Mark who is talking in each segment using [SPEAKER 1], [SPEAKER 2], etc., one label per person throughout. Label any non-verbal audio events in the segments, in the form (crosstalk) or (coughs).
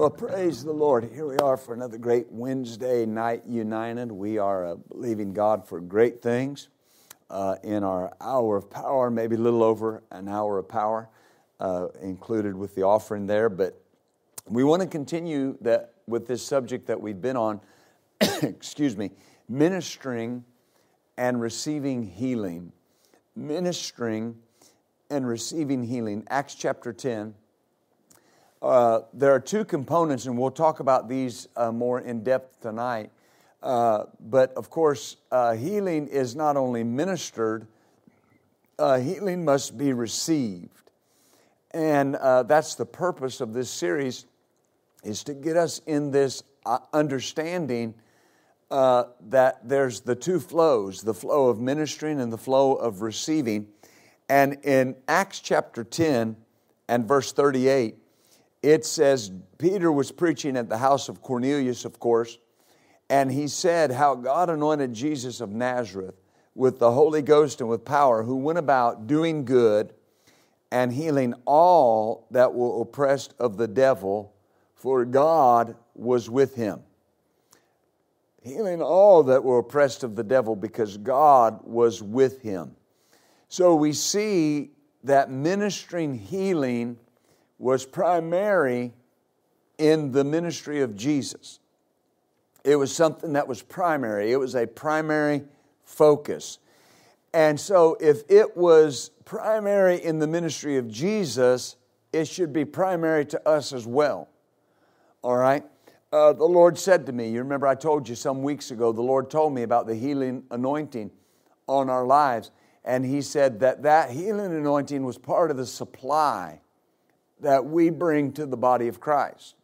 [SPEAKER 1] Well, praise the Lord. Here we are for another great Wednesday night united. We are uh, believing God for great things uh, in our hour of power, maybe a little over an hour of power uh, included with the offering there. But we want to continue that with this subject that we've been on, (coughs) excuse me, ministering and receiving healing. Ministering and receiving healing. Acts chapter 10 uh, there are two components, and we'll talk about these uh, more in depth tonight. Uh, but of course, uh, healing is not only ministered, uh, healing must be received. And that's the purpose of this series, is to get us in this understanding that there's the two flows the flow of ministering and the flow of receiving. And in Acts chapter 10 and verse 38, it says Peter was preaching at the house of Cornelius, of course, and he said how God anointed Jesus of Nazareth with the Holy Ghost and with power, who went about doing good and healing all that were oppressed of the devil, for God was with him. Healing all that were oppressed of the devil because God was with him. So we see that ministering healing was primary in the ministry of Jesus. It was something that was primary, it was a primary focus. And so, if it was primary in the ministry of Jesus, it should be primary to us as well. All right? Uh, the Lord said to me, you remember I told you some weeks ago, the Lord told me about the healing anointing on our lives. And He said that that healing anointing was part of the supply that we bring to the body of Christ.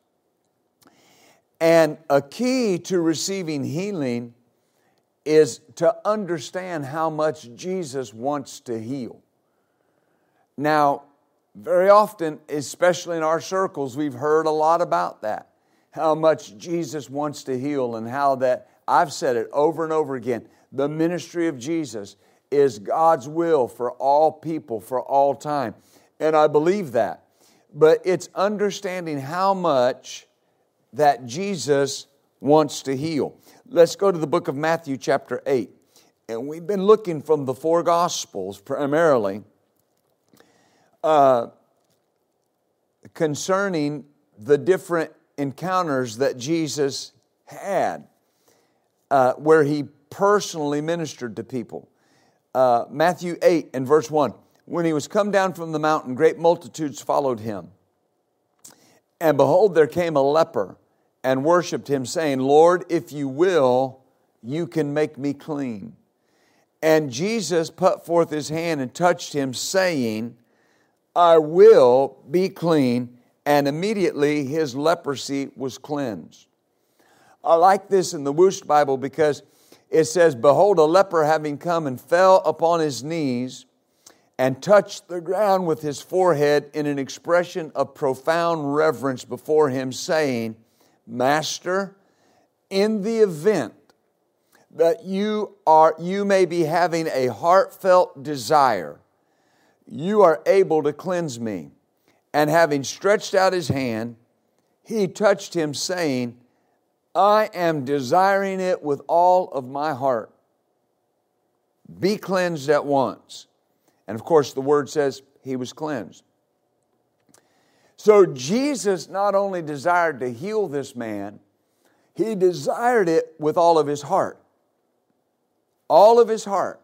[SPEAKER 1] And a key to receiving healing is to understand how much Jesus wants to heal. Now, very often, especially in our circles, we've heard a lot about that. How much Jesus wants to heal, and how that, I've said it over and over again, the ministry of Jesus is God's will for all people for all time. And I believe that but it's understanding how much that Jesus wants to heal. Let's go to the book of Matthew, chapter 8. And we've been looking from the four Gospels primarily uh, concerning the different encounters that Jesus had uh, where he personally ministered to people. Uh, Matthew 8 and verse 1 when he was come down from the mountain, great multitudes followed him. And behold, there came a leper and worshiped him, saying, Lord, if you will, you can make me clean. And Jesus put forth his hand and touched him, saying, I will be clean. And immediately his leprosy was cleansed. I like this in the Wuest Bible because it says, Behold, a leper having come and fell upon his knees and touched the ground with his forehead in an expression of profound reverence before him, saying, Master, in the event that you are you may be having a heartfelt desire, you are able to cleanse me. And having stretched out his hand, he touched him, saying, I am desiring it with all of my heart. Be cleansed at once. And of course, the word says he was cleansed. So Jesus not only desired to heal this man, he desired it with all of his heart. All of his heart.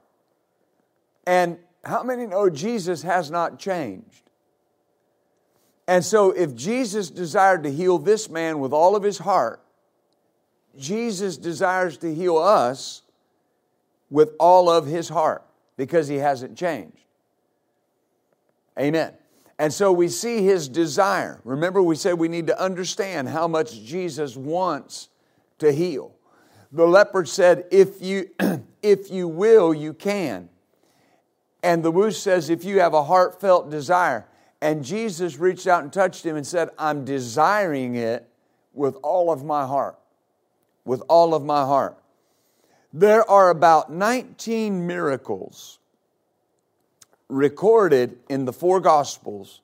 [SPEAKER 1] And how many know Jesus has not changed? And so, if Jesus desired to heal this man with all of his heart, Jesus desires to heal us with all of his heart because he hasn't changed. Amen. And so we see his desire. Remember, we said we need to understand how much Jesus wants to heal. The leper said, If you, (clears throat) if you will, you can. And the Wuest says, If you have a heartfelt desire. And Jesus reached out and touched him and said, I'm desiring it with all of my heart. With all of my heart. There are about 19 miracles recorded in the four Gospels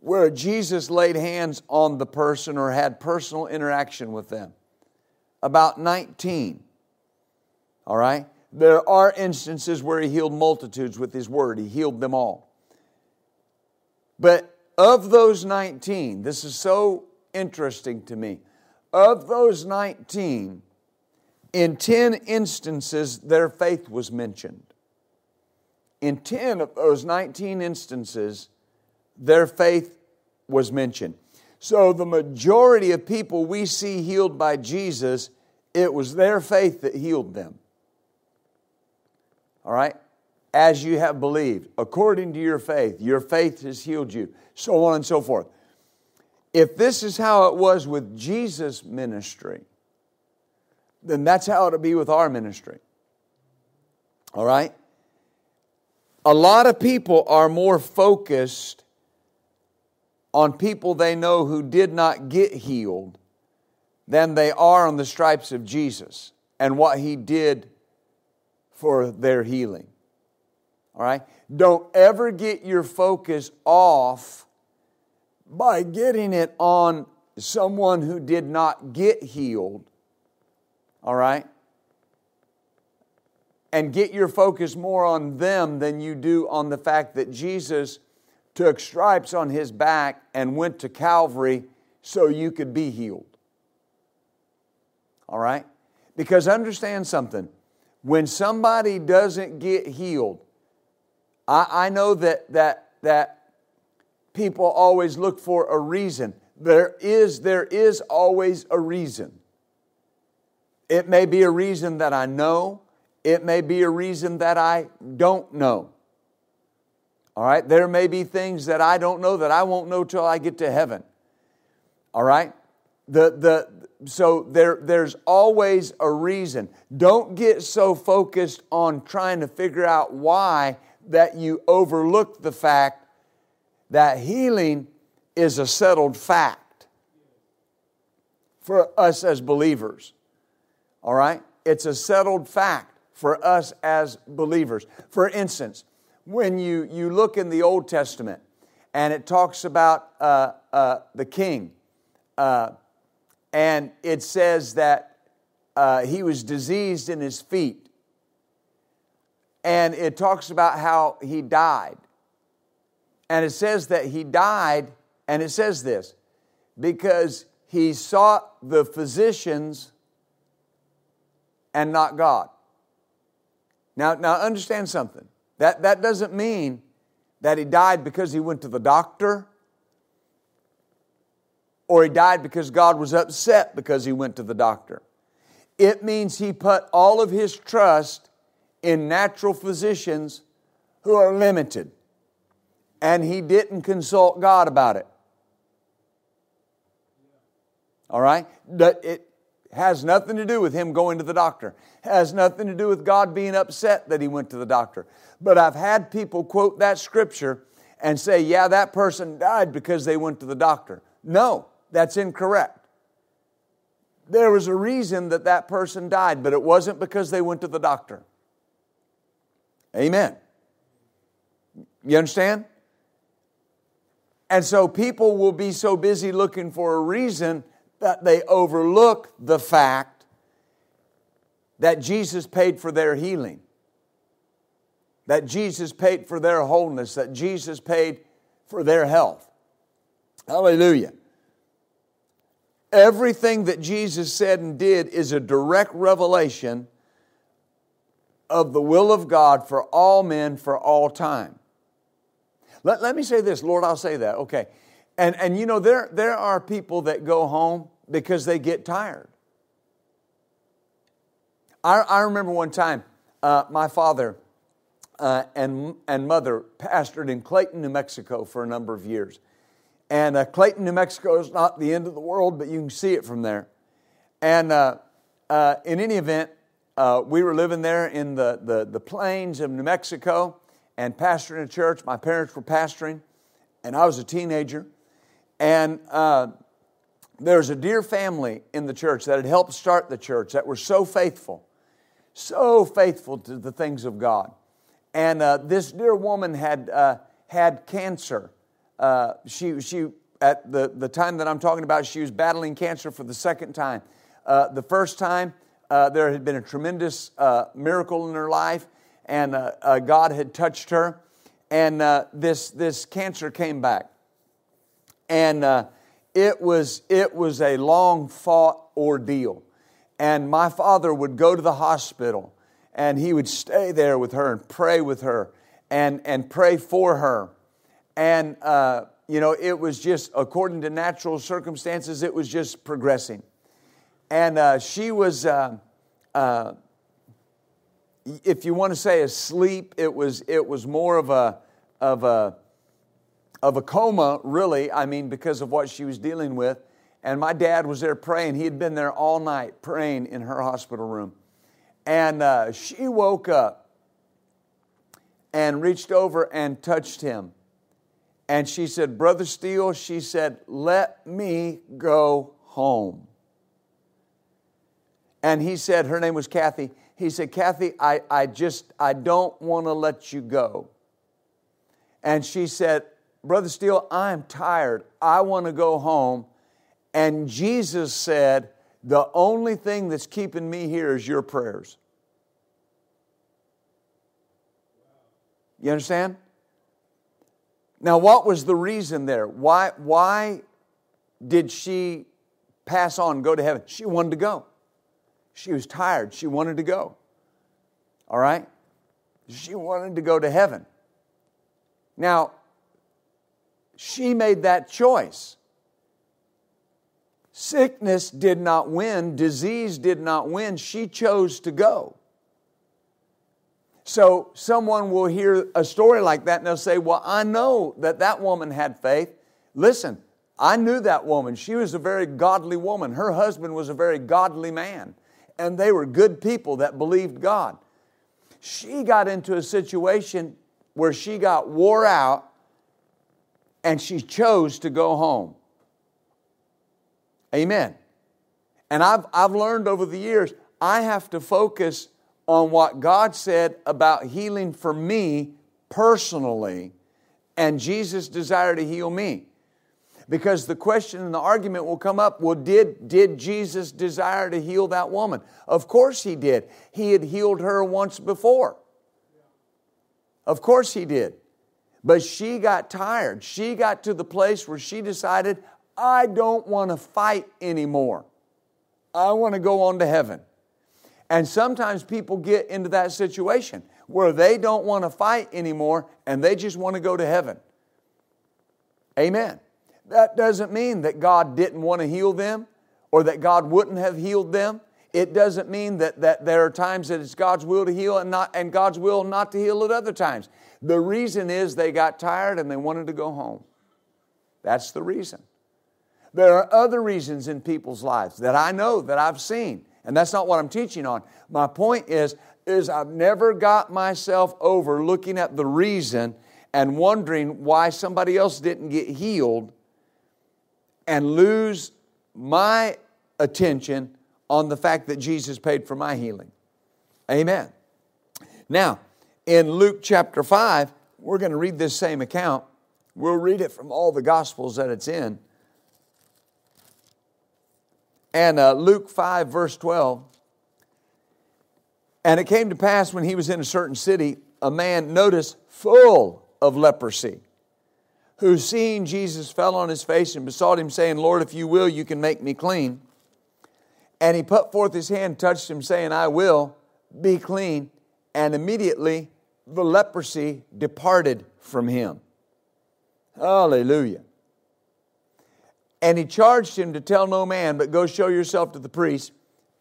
[SPEAKER 1] where Jesus laid hands on the person or had personal interaction with them. About 19. All right? There are instances where he healed multitudes with his word, he healed them all. But of those 19, this is so interesting to me. Of those 19, in 10 instances, their faith was mentioned. In 10 of those 19 instances, their faith was mentioned. So, the majority of people we see healed by Jesus, it was their faith that healed them. All right? As you have believed, according to your faith, your faith has healed you, so on and so forth. If this is how it was with Jesus' ministry, then that's how it'll be with our ministry. All right? A lot of people are more focused on people they know who did not get healed than they are on the stripes of Jesus and what he did for their healing. All right? Don't ever get your focus off by getting it on someone who did not get healed. All right? And get your focus more on them than you do on the fact that Jesus took stripes on his back and went to Calvary so you could be healed. All right? Because understand something. When somebody doesn't get healed, I, I know that, that, that people always look for a reason. There is, there is always a reason. It may be a reason that I know, it may be a reason that I don't know. All right? There may be things that I don't know that I won't know till I get to heaven. All right? The, the, so there, there's always a reason. Don't get so focused on trying to figure out why that you overlook the fact that healing is a settled fact for us as believers. All right? It's a settled fact for us as believers. For instance, when you, you look in the Old Testament and it talks about uh, uh, the king, uh, and it says that uh, he was diseased in his feet, and it talks about how he died. And it says that he died, and it says this because he sought the physicians and not God. Now, now understand something. That, that doesn't mean that he died because he went to the doctor or he died because God was upset because he went to the doctor. It means he put all of his trust in natural physicians who are limited. And he didn't consult God about it. All right? It, has nothing to do with him going to the doctor. Has nothing to do with God being upset that he went to the doctor. But I've had people quote that scripture and say, yeah, that person died because they went to the doctor. No, that's incorrect. There was a reason that that person died, but it wasn't because they went to the doctor. Amen. You understand? And so people will be so busy looking for a reason that they overlook the fact that Jesus paid for their healing, that Jesus paid for their wholeness, that Jesus paid for their health. Hallelujah. Everything that Jesus said and did is a direct revelation of the will of God for all men for all time. Let, let me say this, Lord, I'll say that. Okay. And, and you know, there, there are people that go home because they get tired. I, I remember one time, uh, my father, uh, and, and mother pastored in Clayton, New Mexico for a number of years. And uh, Clayton, New Mexico is not the end of the world, but you can see it from there. And uh, uh in any event, uh, we were living there in the, the, the plains of New Mexico and pastoring a church. My parents were pastoring, and I was a teenager. And there was a dear family in the church that had helped start the church that were so faithful, so faithful to the things of God. And uh, this dear woman had, uh, had cancer uh, she, she, at the, the time that I'm talking about, she was battling cancer for the second time. Uh, the first time, uh, there had been a tremendous uh, miracle in her life, and God had touched her, and this, this cancer came back. And it, was, it was a long fought ordeal. And my father would go to the hospital, and he would stay there with her and pray with her and, and pray for her and, uh, you know, it was just, according to natural circumstances, it was just progressing. And uh, she was, uh, uh if you want to say asleep, it was, it was more of a, of, a, of a coma, really, I mean, because of what she was dealing with. And my dad was there praying. He had been there all night praying in her hospital room. And uh, she woke up and reached over and touched him and she said, Brother Steele, she said, let me go home. And he said, her name was Kathy. He said, Kathy, I, I just, I don't want to let you go. And she said, Brother Steele, I'm tired. I want to go home. And Jesus said, The only thing that's keeping me here is your prayers. You understand? Now, what was the reason there? Why, why did she pass on, go to heaven? She wanted to go. She was tired. She wanted to go. All right? She wanted to go to heaven. Now, she made that choice. Sickness did not win, disease did not win. She chose to go. So someone will hear a story like that and they'll say, Well, I know that that woman had faith. Listen, I knew that woman. She was a very godly woman. Her husband was a very godly man. And they were good people that believed God. She got into a situation where she got wore out and she chose to go home. Amen. And I've, I've learned over the years, I have to focus on what God said about healing for me personally and Jesus' desire to heal me. Because the question and the argument will come up well, did, did Jesus desire to heal that woman? Of course he did. He had healed her once before. Of course he did. But she got tired. She got to the place where she decided, I don't want to fight anymore. I want to go on to heaven. And sometimes people get into that situation where they don't want to fight anymore and they just want to go to heaven. Amen. That doesn't mean that God didn't want to heal them or that God wouldn't have healed them. It doesn't mean that, that there are times that it's God's will to heal and, not, and God's will not to heal at other times. The reason is they got tired and they wanted to go home. That's the reason. There are other reasons in people's lives that I know that I've seen and that's not what I'm teaching on. My point is, is I've never got myself over looking at the reason and wondering why somebody else didn't get healed and lose my attention on the fact that Jesus paid for my healing. Amen. Now, in Luke chapter 5, we're going to read this same account. We'll read it from all the Gospels that it's in. And uh, Luke 5, verse 12. And it came to pass when he was in a certain city, a man, notice, full of leprosy, who seeing Jesus fell on his face and besought him, saying, Lord, if you will, you can make me clean. And he put forth his hand, touched him, saying, I will be clean. And immediately the leprosy departed from him. Hallelujah. And he charged him to tell no man, but go show yourself to the priest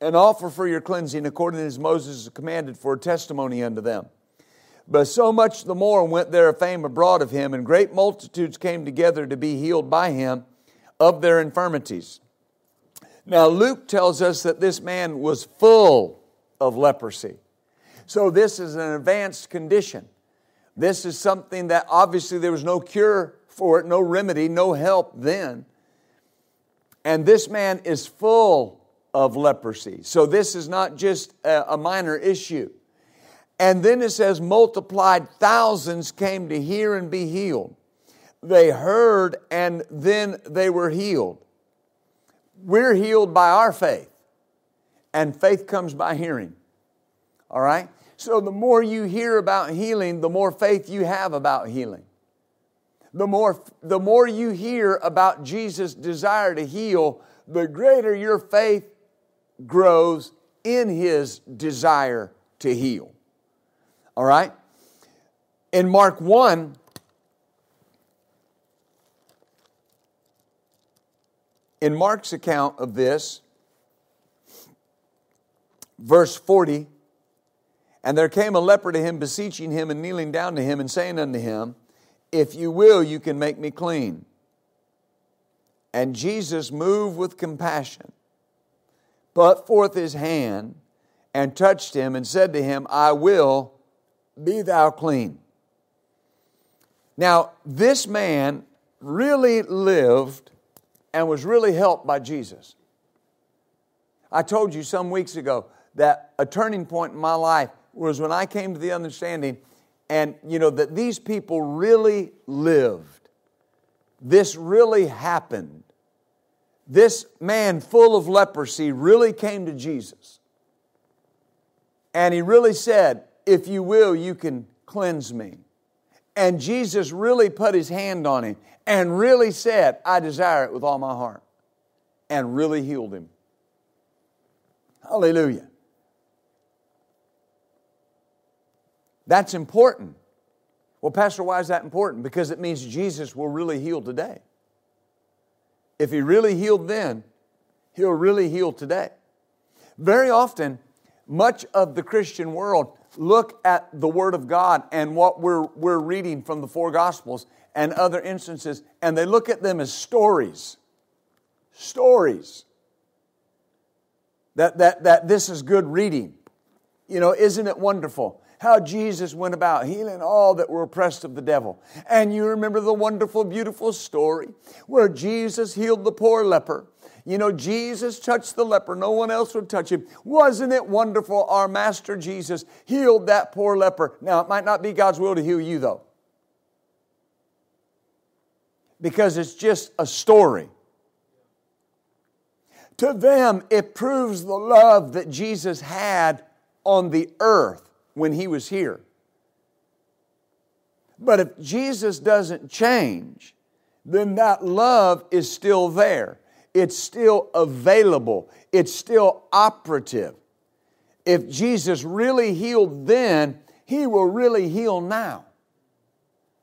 [SPEAKER 1] and offer for your cleansing according as Moses commanded for a testimony unto them. But so much the more went there a fame abroad of him, and great multitudes came together to be healed by him of their infirmities. Now, Luke tells us that this man was full of leprosy. So, this is an advanced condition. This is something that obviously there was no cure for it, no remedy, no help then. And this man is full of leprosy. So, this is not just a minor issue. And then it says, multiplied thousands came to hear and be healed. They heard and then they were healed. We're healed by our faith, and faith comes by hearing. All right? So the more you hear about healing, the more faith you have about healing. The more, the more you hear about Jesus' desire to heal, the greater your faith grows in his desire to heal. All right? In Mark 1, in Mark's account of this, verse 40, and there came a leper to him, beseeching him and kneeling down to him and saying unto him, If you will, you can make me clean. And Jesus, moved with compassion, put forth his hand and touched him and said to him, I will be thou clean. Now, this man really lived and was really helped by Jesus. I told you some weeks ago that a turning point in my life was when I came to the understanding and you know that these people really lived. This really happened. This man full of leprosy really came to Jesus. And he really said, if you will, you can cleanse me. And Jesus really put his hand on him and really said, I desire it with all my heart, and really healed him. Hallelujah. That's important. Well, Pastor, why is that important? Because it means Jesus will really heal today. If he really healed then, he'll really heal today. Very often, much of the Christian world look at the Word of God and what we're, we're reading from the four Gospels and other instances, and they look at them as stories. Stories. That, that, that this is good reading. You know, isn't it wonderful? How Jesus went about healing all that were oppressed of the devil. And you remember the wonderful, beautiful story where Jesus healed the poor leper you know, Jesus touched the leper, no one else would touch him. Wasn't it wonderful? Our Master Jesus healed that poor leper. Now, it might not be God's will to heal you, though, because it's just a story. To them, it proves the love that Jesus had on the earth when he was here. But if Jesus doesn't change, then that love is still there it's still available, it's still operative. If Jesus really healed then, he will really heal now.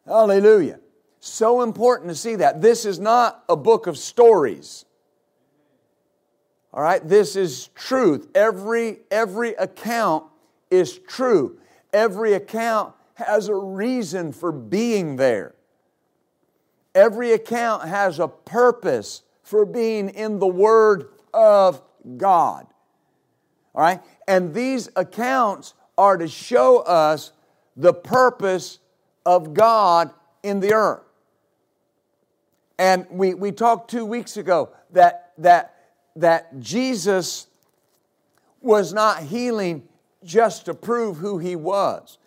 [SPEAKER 1] Hallelujah. So important to see that. This is not a book of stories. All right, this is truth. Every every account is true. Every account has a reason for being there. Every account has a purpose for being in the Word of God. All right? And these accounts are to show us the purpose of God in the earth. And we, we talked two weeks ago that, that, that Jesus was not healing just to prove who he was.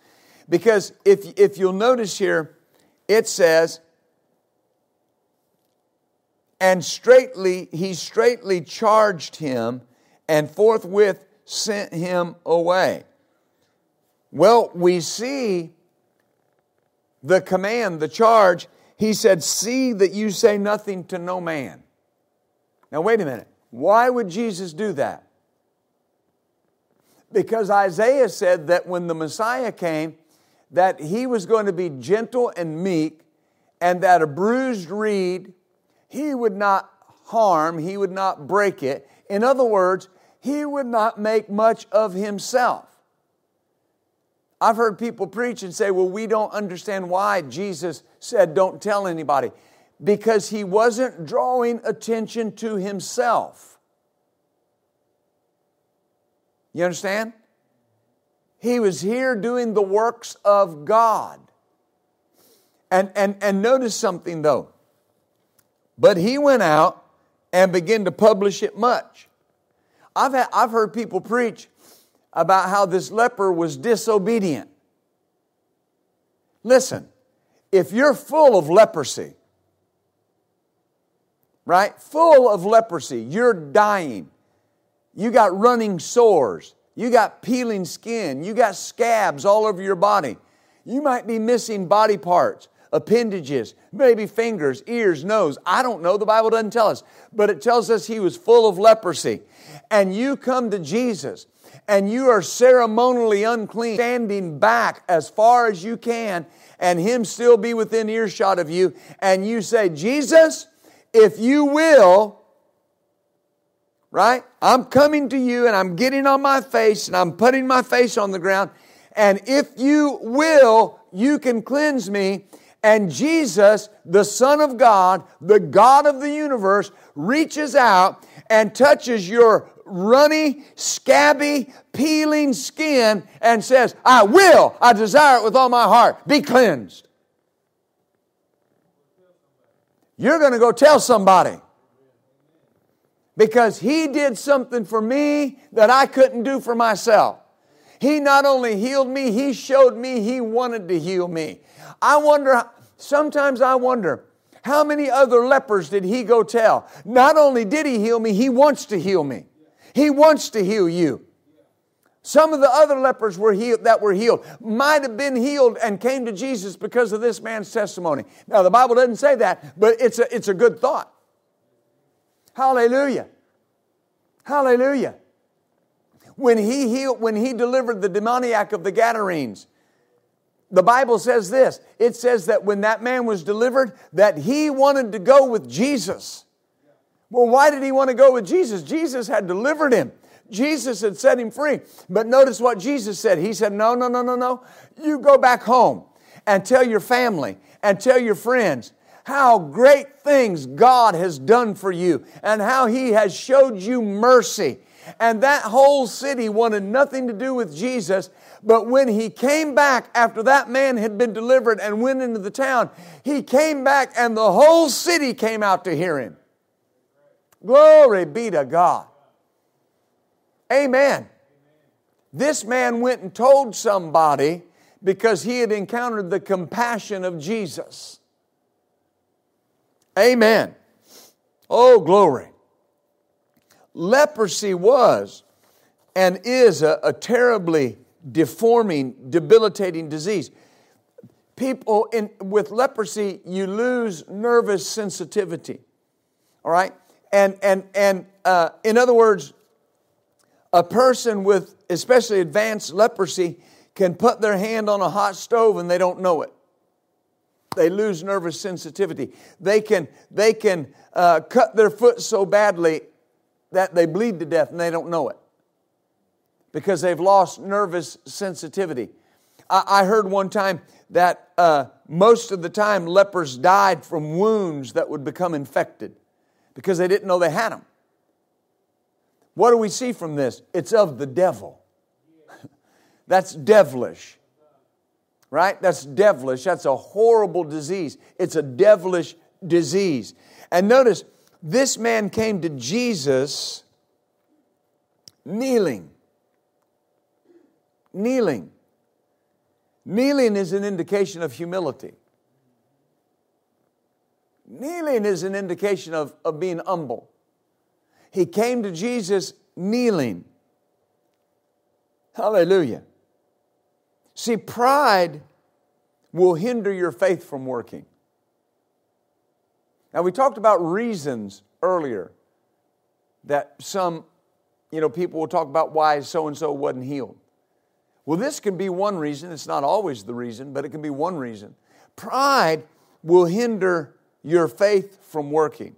[SPEAKER 1] Because if, if you'll notice here, it says, and straightly, he straightly charged him and forthwith sent him away. Well, we see the command, the charge. He said, See that you say nothing to no man. Now, wait a minute. Why would Jesus do that? Because Isaiah said that when the Messiah came, that he was going to be gentle and meek, and that a bruised reed he would not harm, he would not break it. In other words, he would not make much of himself. I've heard people preach and say, well, we don't understand why Jesus said, don't tell anybody. Because he wasn't drawing attention to himself. You understand? He was here doing the works of God. And, and, and notice something though. But he went out and began to publish it much. I've, had, I've heard people preach about how this leper was disobedient. Listen, if you're full of leprosy, right? Full of leprosy, you're dying. You got running sores. You got peeling skin. You got scabs all over your body. You might be missing body parts, appendages, maybe fingers, ears, nose. I don't know. The Bible doesn't tell us. But it tells us he was full of leprosy. And you come to Jesus and you are ceremonially unclean, standing back as far as you can, and Him still be within earshot of you, and you say, Jesus, if you will, right? I'm coming to you and I'm getting on my face and I'm putting my face on the ground, and if you will, you can cleanse me. And Jesus, the Son of God, the God of the universe, reaches out and touches your runny, scabby, peeling skin and says, I will, I desire it with all my heart, be cleansed. You're going to go tell somebody. Because he did something for me that I couldn't do for myself. He not only healed me, he showed me he wanted to heal me. I wonder, sometimes I wonder, how many other lepers did he go tell? Not only did he heal me, he wants to heal me. He wants to heal you. Some of the other lepers were healed, that were healed might have been healed and came to Jesus because of this man's testimony. Now, the Bible doesn't say that, but it's a, it's a good thought. Hallelujah. Hallelujah. When he healed, when he delivered the demoniac of the Gadarenes, the Bible says this. It says that when that man was delivered, that he wanted to go with Jesus. Well, why did he want to go with Jesus? Jesus had delivered him. Jesus had set him free. But notice what Jesus said. He said, No, no, no, no, no. You go back home and tell your family and tell your friends how great things God has done for you and how He has showed you mercy. And that whole city wanted nothing to do with Jesus. But when he came back after that man had been delivered and went into the town, he came back and the whole city came out to hear him. Glory be to God. Amen. This man went and told somebody because he had encountered the compassion of Jesus. Amen. Oh, glory. Leprosy was and is a, a terribly deforming, debilitating disease. People in, with leprosy, you lose nervous sensitivity. All right? And, and, and uh, in other words, a person with especially advanced leprosy can put their hand on a hot stove and they don't know it. They lose nervous sensitivity. They can, they can uh, cut their foot so badly that they bleed to death and they don't know it because they've lost nervous sensitivity. I, I heard one time that uh, most of the time lepers died from wounds that would become infected because they didn't know they had them. What do we see from this? It's of the devil. (laughs) That's devilish right? That's devilish. That's a horrible disease. It's a devilish disease. And notice, this man came to Jesus kneeling. Kneeling. Kneeling is an indication of humility. Kneeling is an indication of, of being humble. He came to Jesus kneeling. Hallelujah. See, pride will hinder your faith from working. Now, we talked about reasons earlier that some, you know, people will talk about why so and so wasn't healed. Well, this can be one reason. It's not always the reason, but it can be one reason. Pride will hinder your faith from working.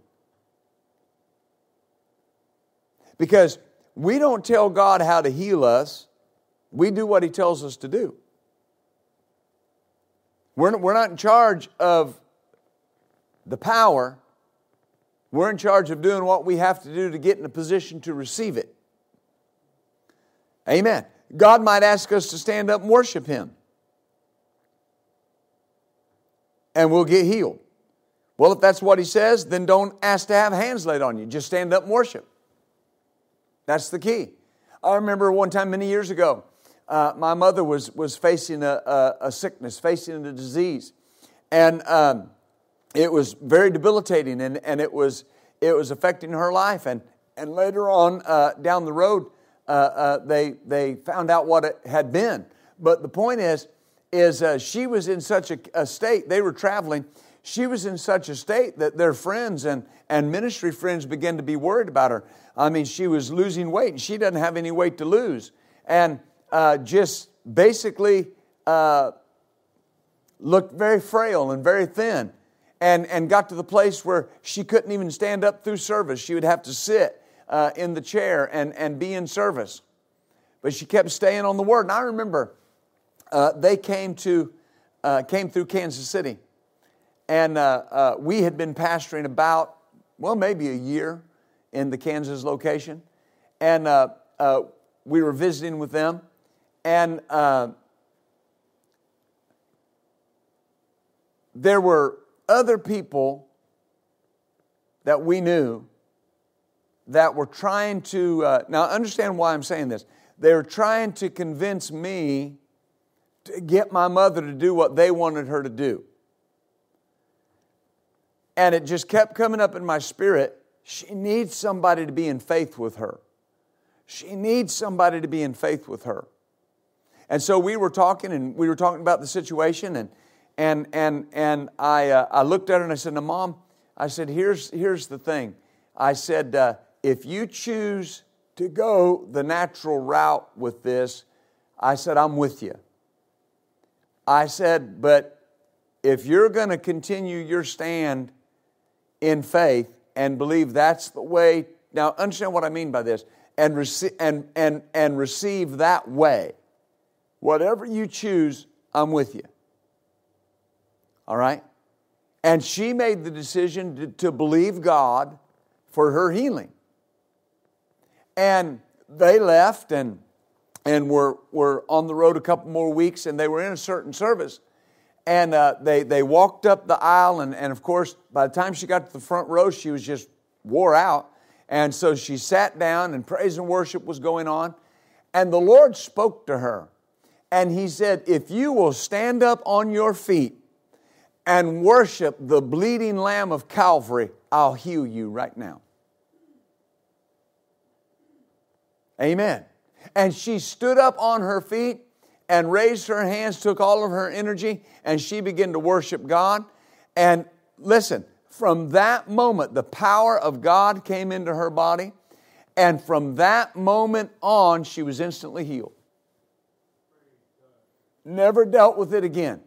[SPEAKER 1] Because we don't tell God how to heal us, we do what He tells us to do. We're, we're not in charge of the power. We're in charge of doing what we have to do to get in a position to receive it. Amen. God might ask us to stand up and worship Him. And we'll get healed. Well, if that's what He says, then don't ask to have hands laid on you. Just stand up and worship. That's the key. I remember one time many years ago, uh, my mother was, was facing a, a, a sickness, facing a disease. And um, it was very debilitating and, and it, was, it was affecting her life. And, and later on uh, down the road, uh, uh, they, they found out what it had been. But the point is, is uh, she was in such a, a, state, they were traveling, she was in such a state that their friends and, and ministry friends began to be worried about her. I mean, she was losing weight and she doesn't have any weight to lose. And uh, just basically uh, looked very frail and very thin. And, and got to the place where she couldn't even stand up through service. She would have to sit uh, in the chair and, and be in service. But she kept staying on the word. And I remember uh, they came, to, uh, came through Kansas City. And uh, uh, we had been pastoring about, well, maybe a year in the Kansas location. And uh, we were visiting with them. And there were other people that we knew that were trying to, uh, now understand why I'm saying this. They were trying to convince me to get my mother to do what they wanted her to do. And it just kept coming up in my spirit. She needs somebody to be in faith with her. She needs somebody to be in faith with her. And so we were talking, and we were talking about the situation, and and and and I uh, I looked at her and I said, "Now, mom," I said, "Here's here's the thing." I said, uh, if you choose to go the natural route with this, I said, I'm with you. I said, but if you're going to continue your stand in faith and believe that's the way, now understand what I mean by this, and, rece- and, and, and receive that way, whatever you choose, I'm with you. All right? And she made the decision to, to believe God for her healing. And they left and, and were, were on the road a couple more weeks, and they were in a certain service. And uh, they, they walked up the aisle, and, and of course, by the time she got to the front row, she was just wore out. And so she sat down, and praise and worship was going on. And the Lord spoke to her. And He said, If you will stand up on your feet and worship the bleeding Lamb of Calvary, I'll heal you right now. Amen. And she stood up on her feet and raised her hands, took all of her energy, and she began to worship God. And listen, from that moment, the power of God came into her body. And from that moment on, she was instantly healed. Never dealt with it again.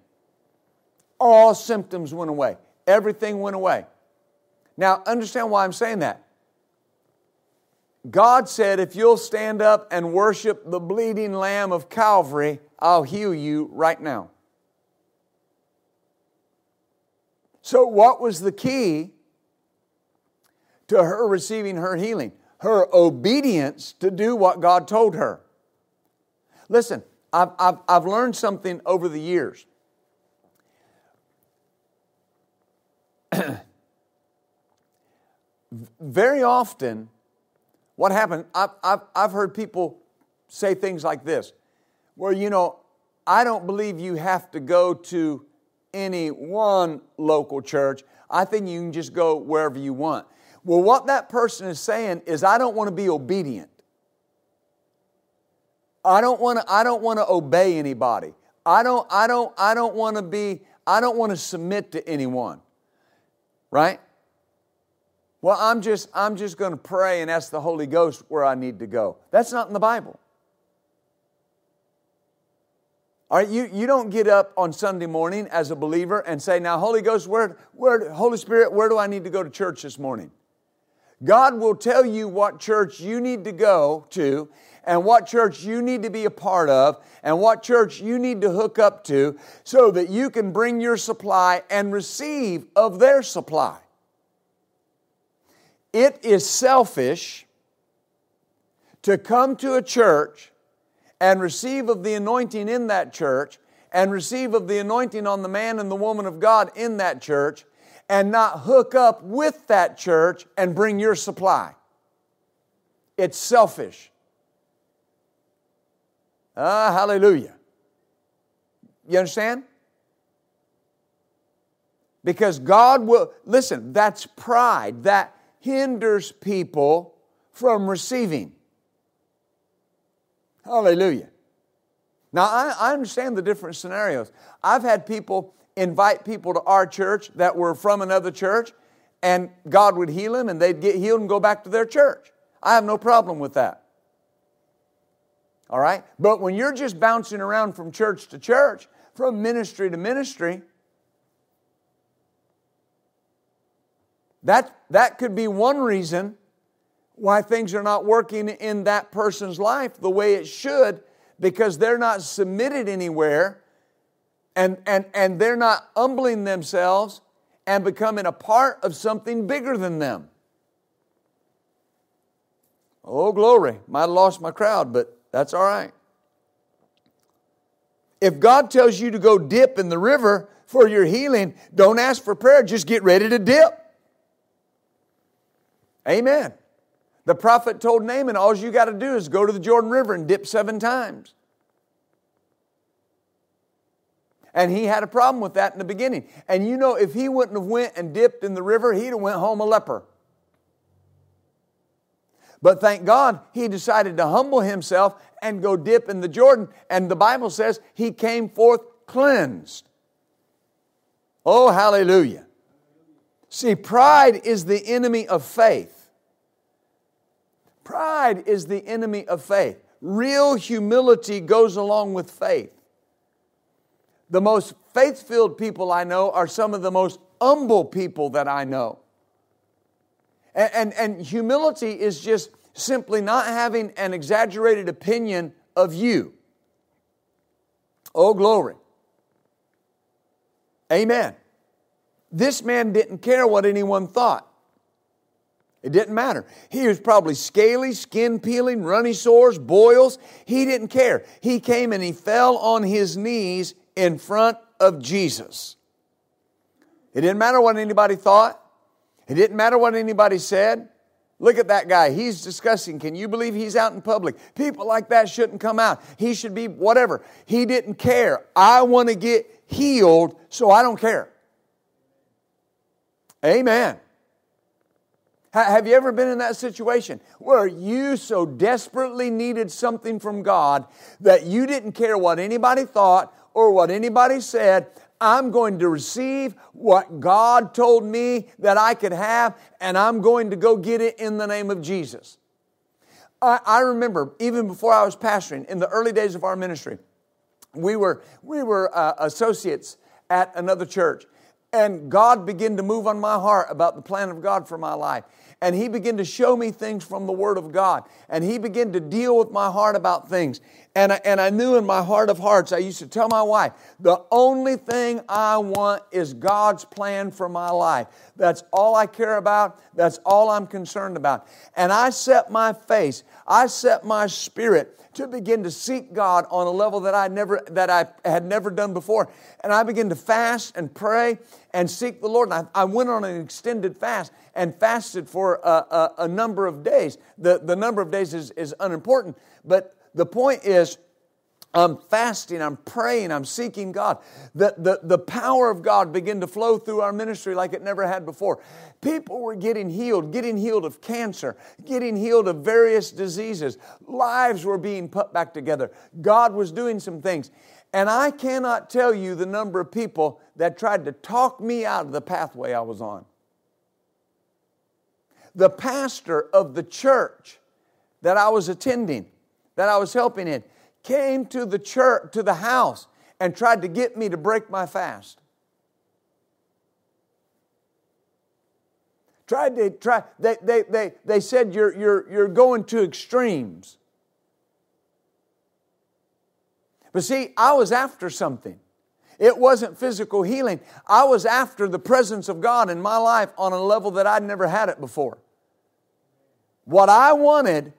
[SPEAKER 1] All symptoms went away, everything went away. Now, understand why I'm saying that. God said, if you'll stand up and worship the bleeding lamb of Calvary, I'll heal you right now. So, what was the key to her receiving her healing? Her obedience to do what God told her. Listen, I've, I've, I've learned something over the years. (clears throat) Very often, what happened? I've, I've, I've heard people say things like this where, you know, I don't believe you have to go to any one local church. I think you can just go wherever you want. Well, what that person is saying is, I don't want to be obedient. I don't want to, I don't want to obey anybody. I don't, I don't, I don't want to be, I don't want to submit to anyone. Right? Well, I'm just, I'm just going to pray and ask the Holy Ghost where I need to go. That's not in the Bible. All right, you, you don't get up on Sunday morning as a believer and say, Now, Holy Ghost, where, where, Holy Spirit, where do I need to go to church this morning? God will tell you what church you need to go to and what church you need to be a part of and what church you need to hook up to so that you can bring your supply and receive of their supply. It is selfish to come to a church and receive of the anointing in that church and receive of the anointing on the man and the woman of God in that church and not hook up with that church and bring your supply. It's selfish. Ah, hallelujah. You understand? Because God will, listen, that's pride that hinders people from receiving. Hallelujah. Now, I, I, understand the different scenarios. I've had people invite people to our church that were from another church, and God would heal them, and they'd get healed and go back to their church. I have no problem with that. All right? But when you're just bouncing around from church to church, from ministry to ministry, that, that could be one reason why things are not working in that person's life the way it should because they're not submitted anywhere and, and, and they're not humbling themselves and becoming a part of something bigger than them. Oh, glory. Might have lost my crowd, but that's all right. If God tells you to go dip in the river for your healing, don't ask for prayer, just get ready to dip. Amen. The prophet told Naaman, all you got to do is go to the Jordan River and dip seven times. And he had a problem with that in the beginning. And you know, if he wouldn't have went and dipped in the river, he'd have went home a leper. But thank God he decided to humble himself and go dip in the Jordan. And the Bible says he came forth cleansed. Oh, hallelujah. See, pride is the enemy of faith. Pride is the enemy of faith. Real humility goes along with faith. The most faith filled people I know are some of the most humble people that I know. And, and, and, humility is just simply not having an exaggerated opinion of you. Oh, glory. Amen. This man didn't care what anyone thought. It didn't matter. He was probably scaly, skin peeling, runny sores, boils. He didn't care. He came and he fell on his knees in front of Jesus. It didn't matter what anybody thought. It didn't matter what anybody said. Look at that guy. He's discussing. Can you believe he's out in public? People like that shouldn't come out. He should be whatever. He didn't care. I want to get healed, so I don't care. Amen. Have you ever been in that situation where you so desperately needed something from God that you didn't care what anybody thought or what anybody said? I'm going to receive what God told me that I could have, and I'm going to go get it in the name of Jesus. I, I remember, even before I was pastoring, in the early days of our ministry, we were, we were uh, associates at another church. And God began to move on my heart about the plan of God for my life. And He began to show me things from the Word of God. And He began to deal with my heart about things. And I, and I knew in my heart of hearts, I used to tell my wife, the only thing I want is God's plan for my life. That's all I care about. That's all I'm concerned about. And I set my face, I set my spirit to begin to seek God on a level that I never that I had never done before. And I began to fast and pray and seek the Lord. And I, I went on an extended fast and fasted for a, a, a, number of days. The, the number of days is, is unimportant, but the point is I'm fasting, I'm praying, I'm seeking God. The, the, the power of God began to flow through our ministry like it never had before. People were getting healed, getting healed of cancer, getting healed of various diseases. Lives were being put back together. God was doing some things. And I cannot tell you the number of people that tried to talk me out of the pathway I was on. The pastor of the church that I was attending, that I was helping in, came to the church, to the house, and tried to get me to break my fast. Tried to try, they, they, they, they said you're, you're, you're going to extremes. But see, I was after something. It wasn't physical healing. I was after the presence of God in my life on a level that I'd never had it before. What I wanted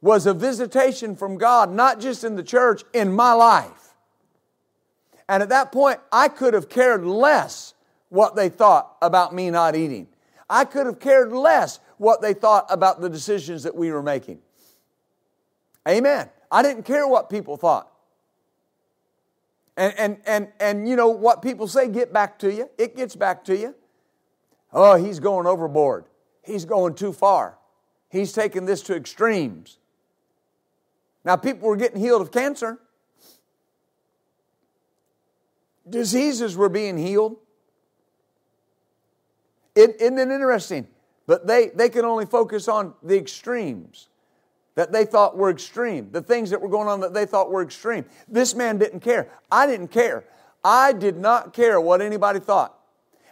[SPEAKER 1] was a visitation from God, not just in the church, in my life. And at that point, I could have cared less what they thought about me not eating. I could have cared less what they thought about the decisions that we were making. Amen. I didn't care what people thought. And, and, and, and you know what people say get back to you. It gets back to you. Oh, he's going overboard. He's going too far. He's taking this to extremes. Now, people were getting healed of cancer. Diseases were being healed. Isn't it interesting? But they, they could only focus on the extremes that they thought were extreme, the things that were going on that they thought were extreme. This man didn't care. I didn't care. I did not care what anybody thought.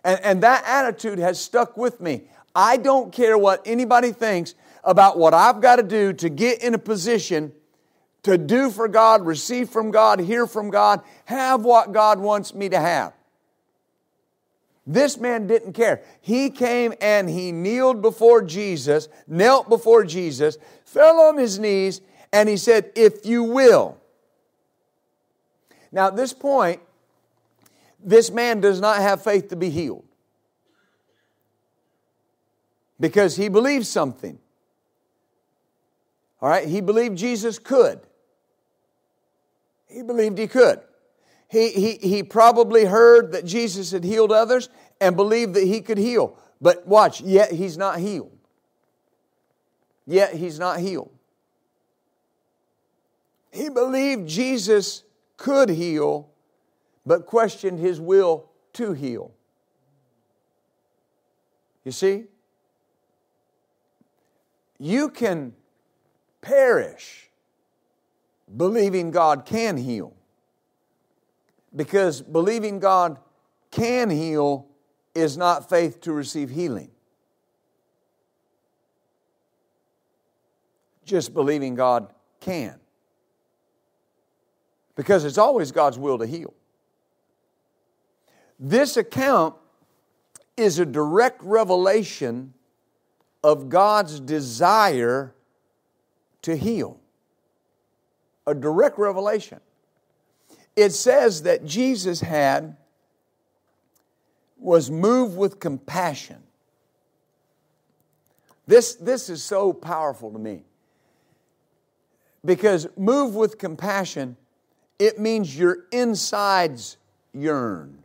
[SPEAKER 1] And, and that attitude has stuck with me. I don't care what anybody thinks about what I've got to do to get in a position to do for God, receive from God, hear from God, have what God wants me to have. This man didn't care. He came and he kneeled before Jesus, knelt before Jesus, fell on his knees, and he said, If you will. Now, at this point, this man does not have faith to be healed because he believes something. All right, he believed Jesus could. He believed he could. He, he, he probably heard that Jesus had healed others and believed that he could heal. But watch, yet he's not healed. Yet he's not healed. He believed Jesus could heal, but questioned his will to heal. You see? You can perish believing God can heal. Because believing God can heal is not faith to receive healing. Just believing God can. Because it's always God's will to heal. This account is a direct revelation of God's desire to heal. A direct revelation it says that Jesus had was moved with compassion. This, this is so powerful to me. Because move with compassion, it means your insides yearn.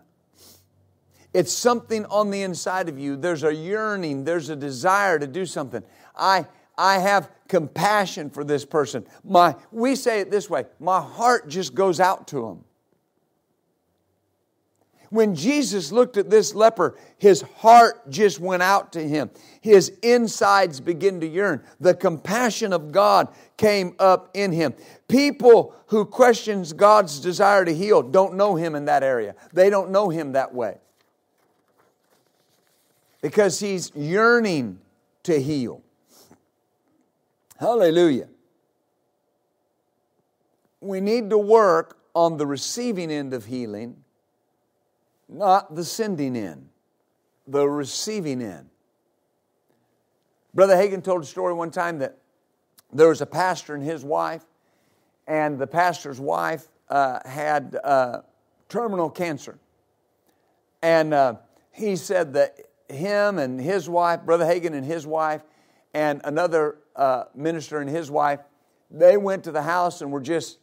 [SPEAKER 1] It's something on the inside of you. There's a yearning, there's a desire to do something. I, I have compassion for this person. My, we say it this way my heart just goes out to him. When Jesus looked at this leper, his heart just went out to him. His insides began to yearn. The compassion of God came up in him. People who questions God's desire to heal don't know him in that area. They don't know him that way. Because he's yearning to heal. Hallelujah. We need to work on the receiving end of healing, not the sending in, the receiving in. Brother Hagin told a story one time that there was a pastor and his wife, and the pastor's wife uh, had uh, terminal cancer. And uh, he said that him and his wife, Brother Hagin and his wife, and another uh, minister and his wife, they went to the house and were just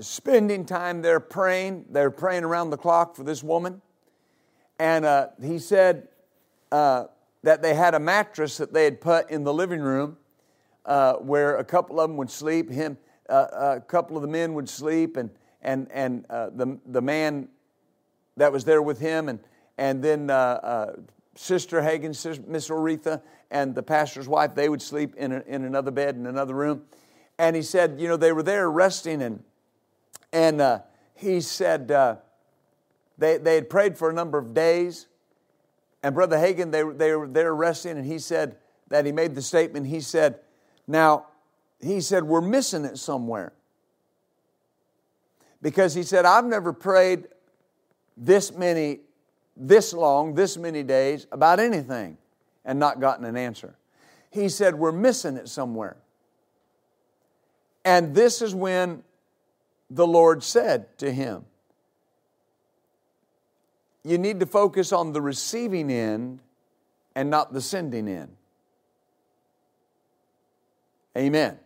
[SPEAKER 1] spending time there praying. They're praying around the clock for this woman. And uh, he said uh, that they had a mattress that they had put in the living room uh, where a couple of them would sleep. Him, uh, a couple of the men would sleep, and and and uh, the the man that was there with him, and and then Sister Hagin, Miss Oretha, and the pastor's wife, they would sleep in, a, in another bed in another room. And he said, you know, they were there resting, and, and uh, he said uh, they, they had prayed for a number of days, And Brother Hagin, they, they were there resting, and he said that he made the statement. He said, Now, he said, We're missing it somewhere. Because he said, I've never prayed this many, this long, this many days about anything and not gotten an answer. He said, We're missing it somewhere. And this is when the Lord said to him, You need to focus on the receiving end and not the sending end. Amen.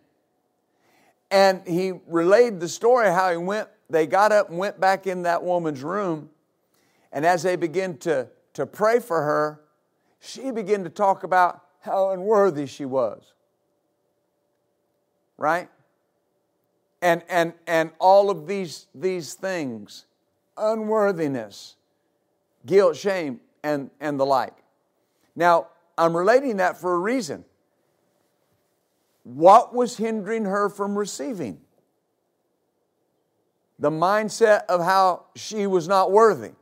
[SPEAKER 1] And he relayed the story how he went, they got up and went back in that woman's room. And as they began to, to pray for her, she began to talk about how unworthy she was. Right? And, and, and all of these, these things unworthiness, guilt, shame, and, and the like. Now, I'm relating that for a reason. What was hindering her from receiving? The mindset of how she was not worthy.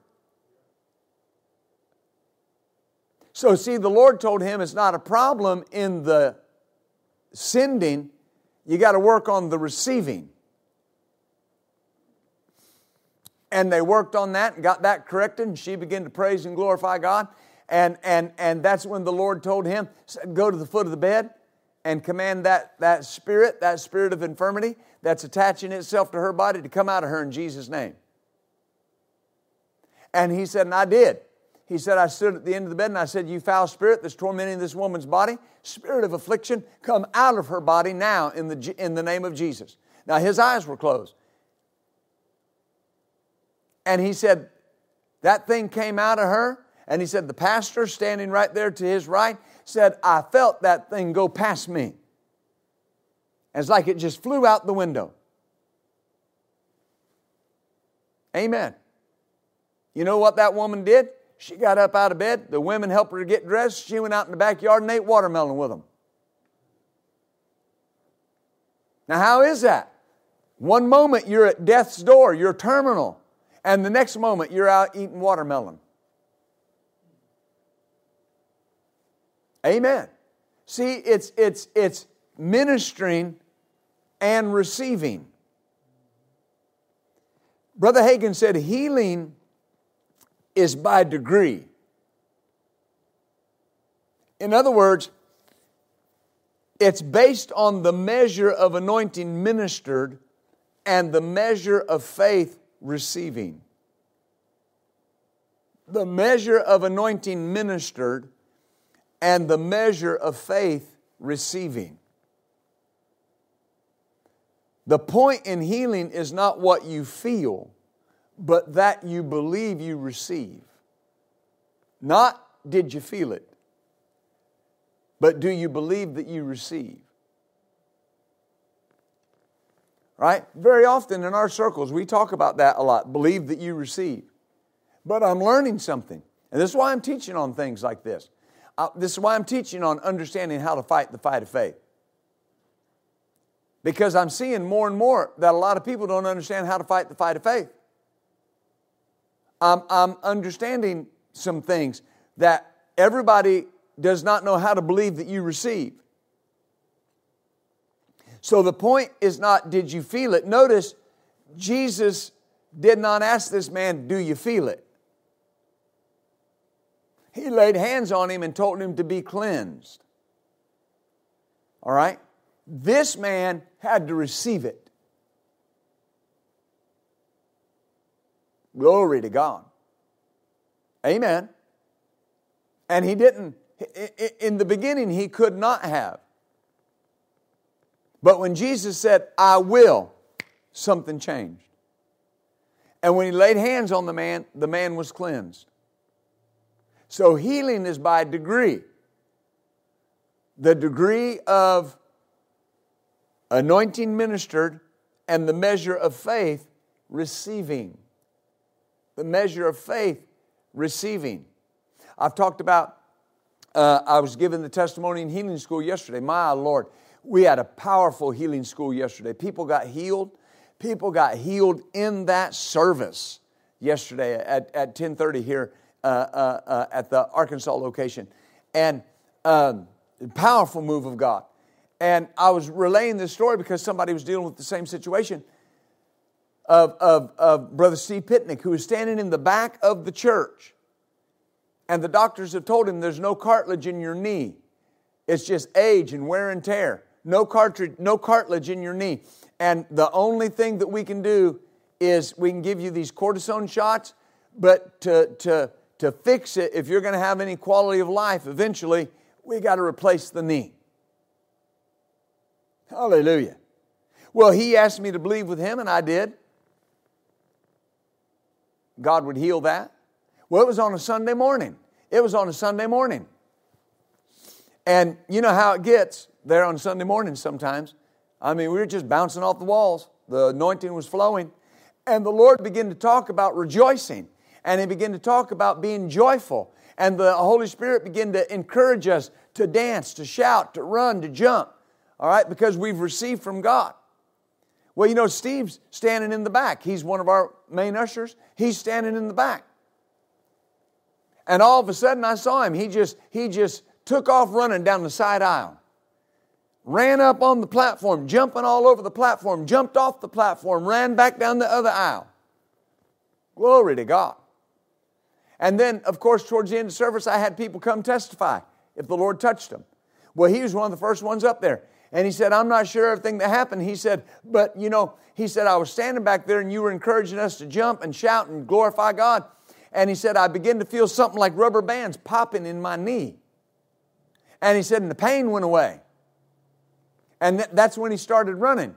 [SPEAKER 1] So, see, the Lord told him it's not a problem in the sending, you got to work on the receiving. And they worked on that and got that corrected, and she began to praise and glorify God. And, and, and that's when the Lord told him, Go to the foot of the bed and command that, that spirit, that spirit of infirmity that's attaching itself to her body to come out of her in Jesus' name. And he said, And I did. He said, I stood at the end of the bed and I said, You foul spirit that's tormenting this woman's body, spirit of affliction, come out of her body now in the, in the name of Jesus. Now his eyes were closed. And he said, That thing came out of her. And he said, The pastor standing right there to his right said, I felt that thing go past me. It's like it just flew out the window. Amen. You know what that woman did? She got up out of bed. The women helped her to get dressed. She went out in the backyard and ate watermelon with them. Now, how is that? One moment you're at death's door, you're terminal, and the next moment you're out eating watermelon. Amen. See, it's, it's, it's ministering and receiving. Brother Hagin said healing is by degree. In other words, it's based on the measure of anointing ministered and the measure of faith receiving. The measure of anointing ministered and the measure of faith receiving. The point in healing is not what you feel, but that you believe you receive. Not did you feel it, but do you believe that you receive? Right? Very often in our circles, we talk about that a lot believe that you receive. But I'm learning something. And this is why I'm teaching on things like this. Uh, this is why I'm teaching on understanding how to fight the fight of faith. Because I'm seeing more and more that a lot of people don't understand how to fight the fight of faith. I'm, I'm understanding some things that everybody does not know how to believe that you receive. So the point is not, did you feel it? Notice, Jesus did not ask this man, do you feel it? He laid hands on him and told him to be cleansed. All right? This man had to receive it. Glory to God. Amen. And he didn't, in the beginning, he could not have. But when Jesus said, I will, something changed. And when he laid hands on the man, the man was cleansed. So healing is by degree. The degree of anointing ministered and the measure of faith receiving the measure of faith receiving. I've talked about, uh, I was given the testimony in healing school yesterday. My Lord, we had a powerful healing school yesterday. People got healed. People got healed in that service yesterday at, at 1030 here uh, uh, uh, at the Arkansas location. And um, powerful move of God. And I was relaying this story because somebody was dealing with the same situation of, of, of Brother Steve Pitnick, who is standing in the back of the church. And the doctors have told him there's no cartilage in your knee. It's just age and wear and tear. No cartridge, no cartilage in your knee. And the only thing that we can do is we can give you these cortisone shots, but to, to, to fix it, if you're going to have any quality of life, eventually, we got to replace the knee. Hallelujah. Well, he asked me to believe with him, and I did. God would heal that. Well, it was on a Sunday morning. It was on a Sunday morning. And you know how it gets there on Sunday morning sometimes. I mean, we were just bouncing off the walls. The anointing was flowing. And the Lord began to talk about rejoicing. And He began to talk about being joyful. And the Holy Spirit began to encourage us to dance, to shout, to run, to jump. All right, because we've received from God. Well, you know, Steve's standing in the back. He's one of our main ushers. He's standing in the back. And all of a sudden I saw him. He just he just took off running down the side aisle. Ran up on the platform, jumping all over the platform, jumped off the platform, ran back down the other aisle. Glory to God. And then, of course, towards the end of service, I had people come testify if the Lord touched them. Well, he was one of the first ones up there. And he said, I'm not sure everything that happened. He said, but you know, he said, I was standing back there and you were encouraging us to jump and shout and glorify God. And he said, I began to feel something like rubber bands popping in my knee. And he said, and the pain went away. And th- that's when he started running.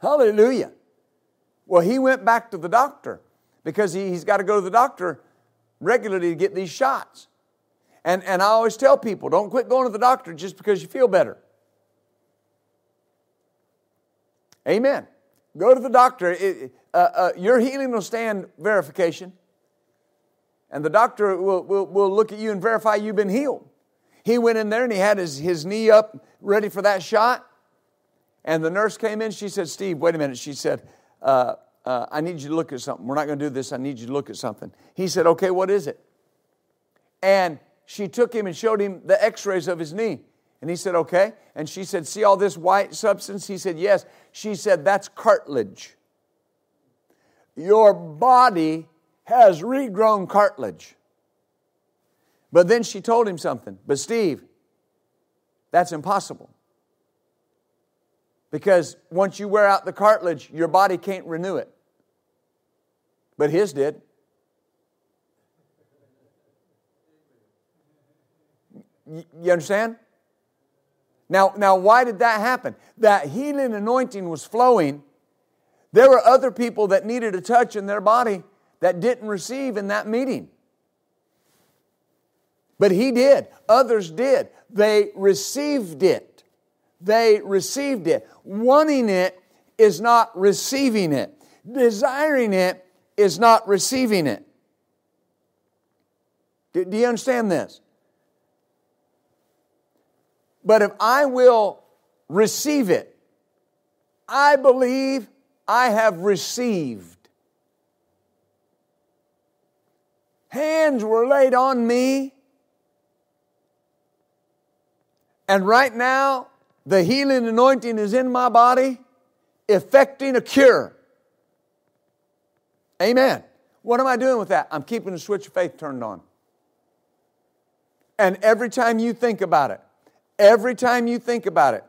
[SPEAKER 1] Hallelujah. Well, he went back to the doctor because he, he's got to go to the doctor regularly to get these shots. And, and I always tell people don't quit going to the doctor just because you feel better. Amen. Go to the doctor. It, uh, uh, your healing will stand verification. And the doctor will, will, will look at you and verify you've been healed. He went in there and he had his, his knee up, ready for that shot. And the nurse came in. She said, Steve, wait a minute. She said, uh, uh, I need you to look at something. We're not going to do this. I need you to look at something. He said, Okay, what is it? And she took him and showed him the x rays of his knee. And he said, Okay. And she said, See all this white substance? He said, Yes. She said, That's cartilage. Your body has regrown cartilage. But then she told him something. But Steve, that's impossible. Because once you wear out the cartilage, your body can't renew it. But his did. You understand? Now, now, why did that happen? That healing anointing was flowing. There were other people that needed a touch in their body that didn't receive in that meeting. But he did. Others did. They received it. They received it. Wanting it is not receiving it. Desiring it is not receiving it. Do, do you understand this? But if I will receive it, I believe I have received. Hands were laid on me, and right now, the healing anointing is in my body, effecting a cure. Amen. What am I doing with that? I'm keeping the switch of faith turned on. And every time you think about it, every time you think about it,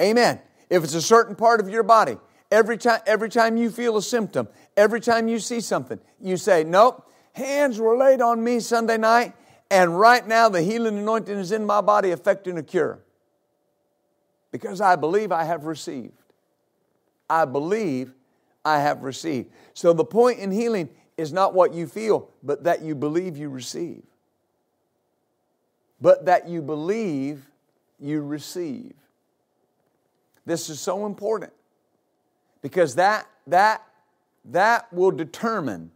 [SPEAKER 1] amen. If it's a certain part of your body, every time, every time you feel a symptom, every time you see something, you say, Nope, hands were laid on me Sunday night, and right now the healing anointing is in my body, affecting a cure. Because I believe I have received. I believe I have received. So the point in healing is not what you feel, but that you believe you receive. But that you believe you receive. This is so important because that, that, that will determine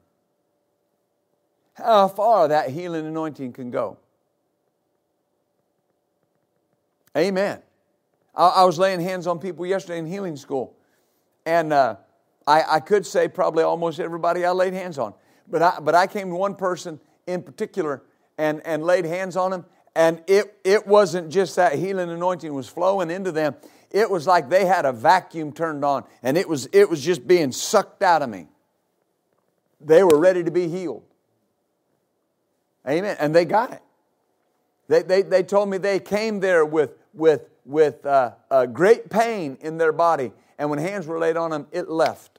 [SPEAKER 1] how far that healing anointing can go. Amen. I, I was laying hands on people yesterday in healing school, and uh, I, I could say probably almost everybody I laid hands on. But I, but I came to one person in particular and, and laid hands on him, and it, it wasn't just that healing anointing was flowing into them. It was like they had a vacuum turned on, and it was, it was just being sucked out of me. They were ready to be healed. Amen. And they got it. They, they, they told me they came there with, with, with uh, great pain in their body, and when hands were laid on them, it left.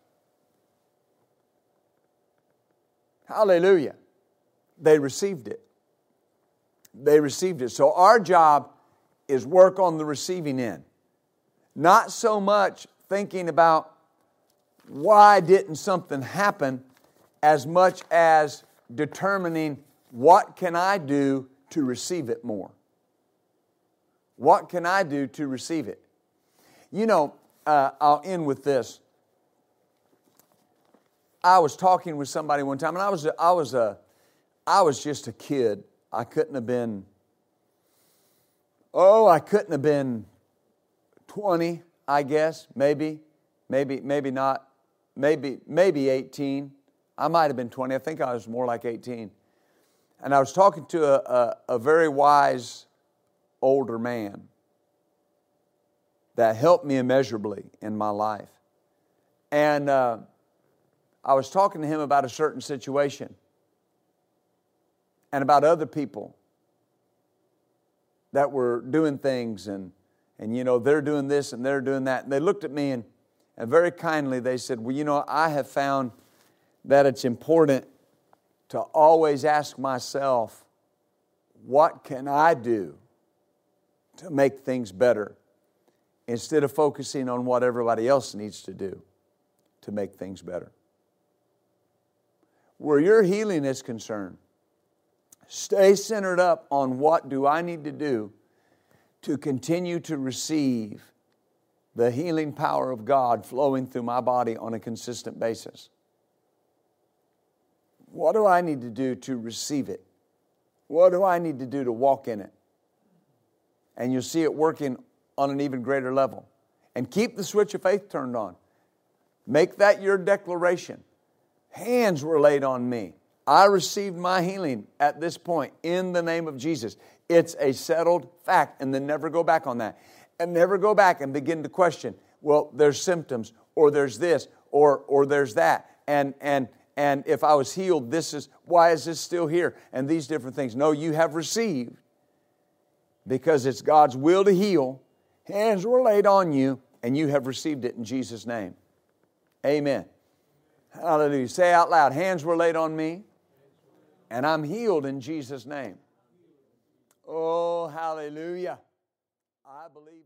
[SPEAKER 1] Hallelujah. They received it. They received it. So our job is work on the receiving end. Not so much thinking about why didn't something happen as much as determining what can I do to receive it more? What can I do to receive it? You know, uh, I'll end with this. I was talking with somebody one time, and I was I was a I was just a kid. I couldn't have been. Oh, I couldn't have been twenty. I guess maybe, maybe, maybe not. Maybe maybe eighteen. I might have been twenty. I think I was more like eighteen. And I was talking to a, a, a very wise older man that helped me immeasurably in my life. And uh, I was talking to him about a certain situation and about other people that were doing things and, and you know, they're doing this and they're doing that. And they looked at me and, and very kindly they said, Well, you know, I have found that it's important to always ask myself, what can I do to make things better instead of focusing on what everybody else needs to do to make things better? Where your healing is concerned, stay centered up on what do I need to do to continue to receive the healing power of God flowing through my body on a consistent basis. What do I need to do to receive it? What do I need to do to walk in it? And you'll see it working on an even greater level. And keep the switch of faith turned on. Make that your declaration. Hands were laid on me. I received my healing at this point in the name of Jesus. It's a settled fact, and then never go back on that. And never go back and begin to question, well, there's symptoms, or there's this, or, or there's that. And, and, and if I was healed, this is why is this still here? And these different things. No, you have received because it's God's will to heal. Hands were laid on you, and you have received it in Jesus' name. Amen. Hallelujah. Say out loud, hands were laid on me, and I'm healed in Jesus' name. Oh, hallelujah. I believe.